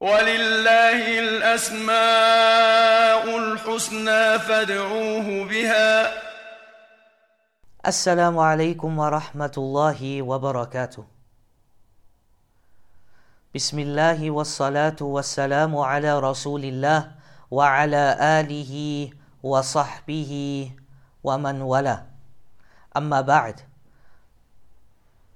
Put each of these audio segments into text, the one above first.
ولله الأسماء الحسنى فادعوه بها السلام عليكم ورحمة الله وبركاته. بسم الله والصلاة والسلام على رسول الله وعلى آله وصحبه ومن والاه. أما بعد.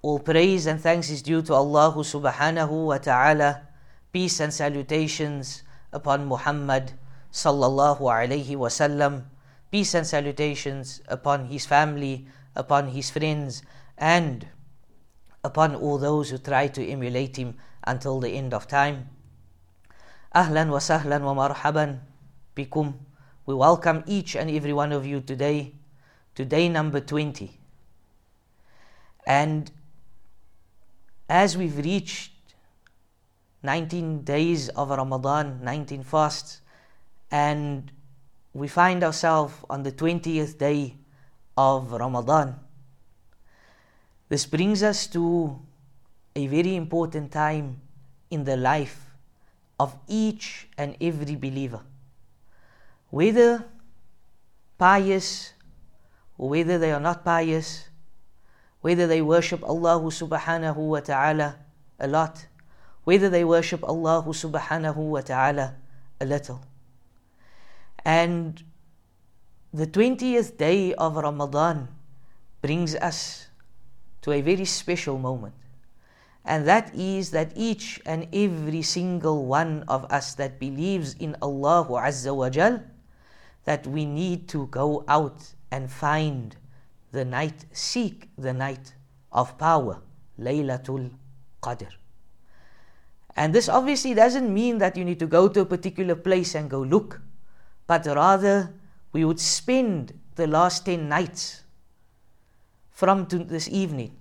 All praise and thanks is due to Allah subhanahu wa ta'ala. Peace and salutations upon Muhammad sallallahu alayhi wasallam. Peace and salutations upon his family, upon his friends, and upon all those who try to emulate him until the end of time. Ahlan wa sahlan wa marhaban bikum. We welcome each and every one of you today, today number 20. And as we've reached 19 days of Ramadan, 19 fasts, and we find ourselves on the 20th day of Ramadan. This brings us to a very important time in the life of each and every believer. Whether pious or whether they are not pious, whether they worship Allah subhanahu wa ta'ala a lot, whether they worship Allah subhanahu wa ta'ala a little. And the 20th day of Ramadan brings us to a very special moment. And that is that each and every single one of us that believes in Allah Azza wa Jal, that we need to go out and find the night, seek the night of power, Laylatul Qadr. And this obviously doesn't mean that you need to go to a particular place and go look, but rather we would spend the last 10 nights from this evening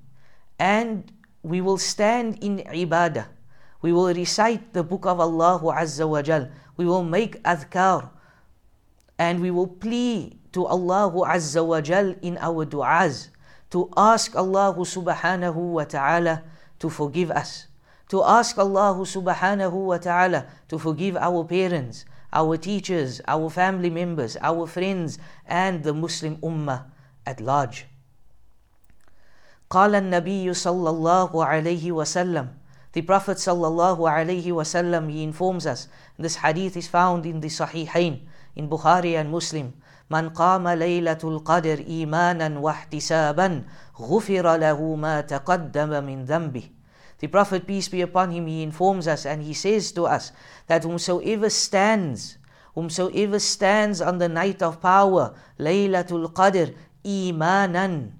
and we will stand in ibadah. We will recite the book of Allah Azza wa Jal. We will make adhkar and we will plead to Allah Azza wa Jal in our du'as to ask Allah subhanahu wa ta'ala to forgive us to ask Allah subhanahu wa ta'ala to forgive our parents, our teachers, our family members, our friends, and the Muslim Ummah at large. قال النبي صلى الله عليه وسلم The Prophet صلى الله عليه وسلم he informs us this hadith is found in the Sahihain in Bukhari and Muslim من قام ليلة القدر إيمانا واحتسابا غفر له ما تقدم من ذنبه the Prophet, peace be upon him, he informs us and he says to us that whomsoever stands, whomsoever stands on the night of power, Laylatul Qadr, imanan,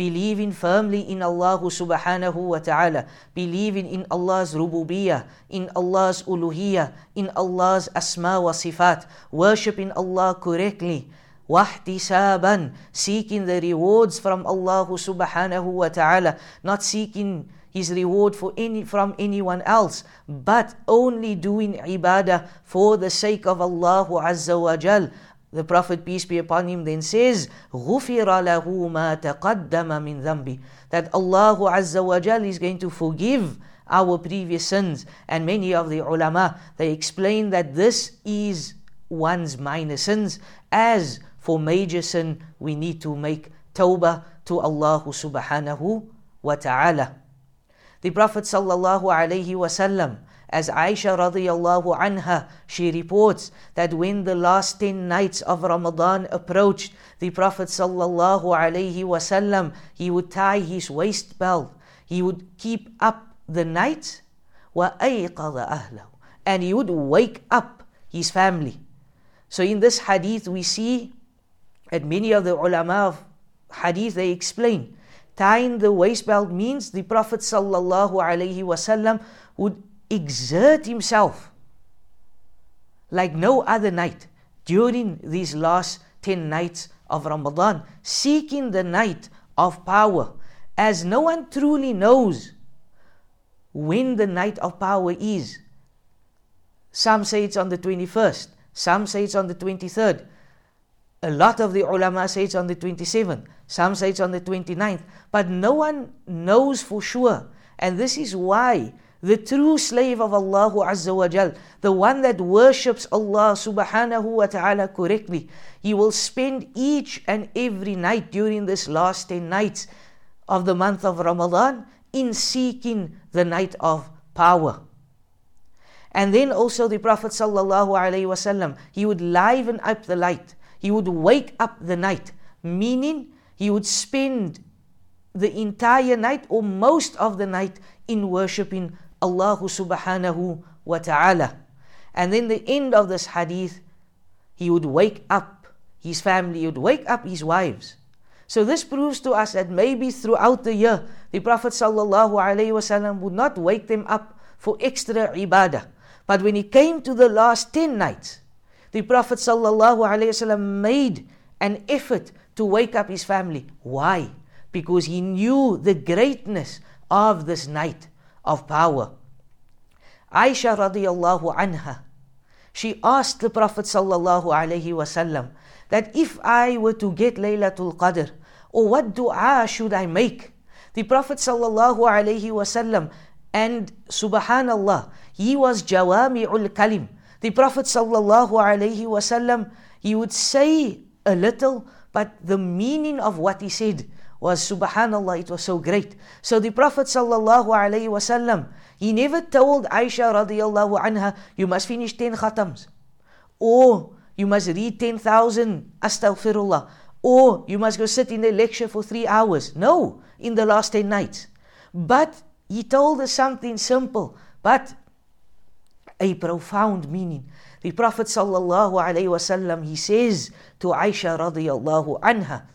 believing firmly in Allah subhanahu wa ta'ala, believing in Allah's rububiyyah, in Allah's uluhiyyah, in Allah's asma wa sifat, worshipping Allah correctly, wahtisaban, seeking the rewards from Allah subhanahu wa ta'ala, not seeking his reward for any from anyone else, but only doing ibadah for the sake of Allah Azza wa Jal. The Prophet, peace be upon him, then says, غُفِرَ لَهُ مَا تَقَدَّمَ مِنْ ذَنْبِ That Allah Azza wa Jal is going to forgive our previous sins. And many of the ulama, they explain that this is one's minor sins. As for major sin, we need to make tawbah to Allah subhanahu wa ta'ala. The Prophet sallallahu alaihi wasallam, as Aisha radiyallahu anha, she reports that when the last 10 nights of Ramadan approached, the Prophet sallallahu alaihi wasallam, he would tie his waist belt. He would keep up the night and he would wake up his family. So in this hadith we see that many of the ulama of hadith they explain tying the waist belt means the Prophet sallallahu alaihi wasallam would exert himself like no other night during these last 10 nights of Ramadan, seeking the night of power, as no one truly knows when the night of power is. Some say it's on the 21st, some say it's on the 23rd. A lot of the ulama say it's on the 27th, some say it's on the 29th, but no one knows for sure. And this is why the true slave of Allah Azza wa Jal, the one that worships Allah subhanahu wa ta'ala correctly, he will spend each and every night during this last 10 nights of the month of Ramadan in seeking the night of power. And then also the Prophet sallallahu alaihi wasallam, he would liven up the light. He would wake up the night, meaning he would spend the entire night or most of the night in worshipping Allah subhanahu wa ta'ala. And then the end of this hadith, he would wake up his family, he would wake up his wives. So this proves to us that maybe throughout the year, the Prophet sallallahu alaihi wasallam would not wake them up for extra ibadah. But when he came to the last 10 nights, the Prophet wasallam made an effort to wake up his family. Why? Because he knew the greatness of this night of power. Aisha radiallahu anha, she asked the Prophet sallallahu wasallam that if I were to get Laylatul Qadr, or what dua should I make? The Prophet sallallahu wasallam and subhanallah, he was Jawami jawami'ul kalim. The Prophet sallallahu alaihi wasallam, he would say a little, but the meaning of what he said was subhanallah it was so great. So the prophet sallallahu alaihi wasallam he never told aisha radiyallahu anha you must finish 10 khatams or you must read 10000 astaghfirullah or you must go sit in the lecture for 3 hours. No in the last 10 nights. But he told us something simple but a profound meaning the prophet sallallahu alaihi wasallam he says to aisha radiyallahu anha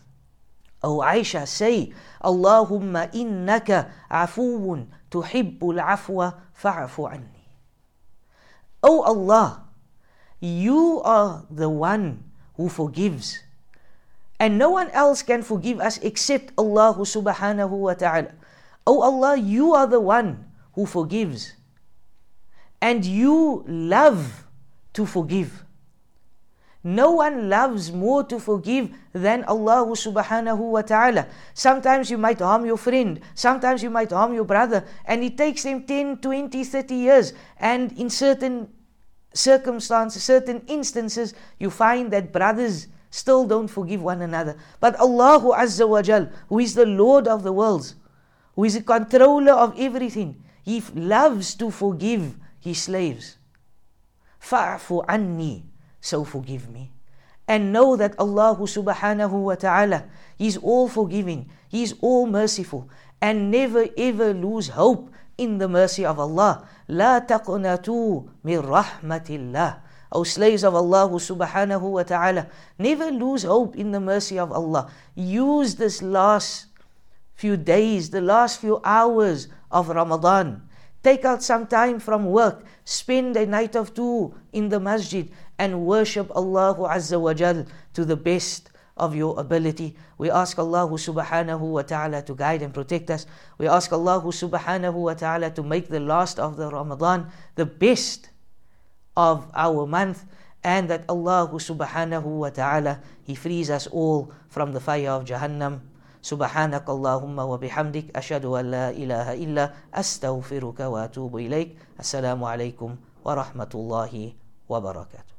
أو عائشة say اللهم إنك عفو تحب العفو فاعف عني Oh Allah, you are the one who forgives. And no one else can forgive us except Allah subhanahu wa ta'ala. Oh Allah, you are the one who forgives. And you love to forgive. No one loves more to forgive than Allah subhanahu wa ta'ala. Sometimes you might harm your friend, sometimes you might harm your brother, and it takes them 10, 20, 30 years. And in certain circumstances, certain instances, you find that brothers still don't forgive one another. But Allah Azza wa Jal, who is the Lord of the worlds, who is the controller of everything, He loves to forgive ye slaves, fa'fu anni, so forgive me. And know that Allah subhanahu wa ta'ala is all forgiving, He is all merciful, and never ever lose hope in the mercy of Allah. La taqnatu min rahmatillah. O slaves of Allah subhanahu wa ta'ala, never lose hope in the mercy of Allah. Use this last few days, the last few hours of Ramadan Take out some time from work, spend a night of two in the masjid, and worship Allah Azza wa Jal to the best of your ability. We ask Allah subhanahu wa ta'ala to guide and protect us. We ask Allah subhanahu wa ta'ala to make the last of the Ramadan the best of our month and that Allah subhanahu wa ta'ala He frees us all from the fire of Jahannam. سبحانك اللهم وبحمدك أشهد أن لا إله إلا أستغفرك وأتوب إليك. السلام عليكم ورحمة الله وبركاته.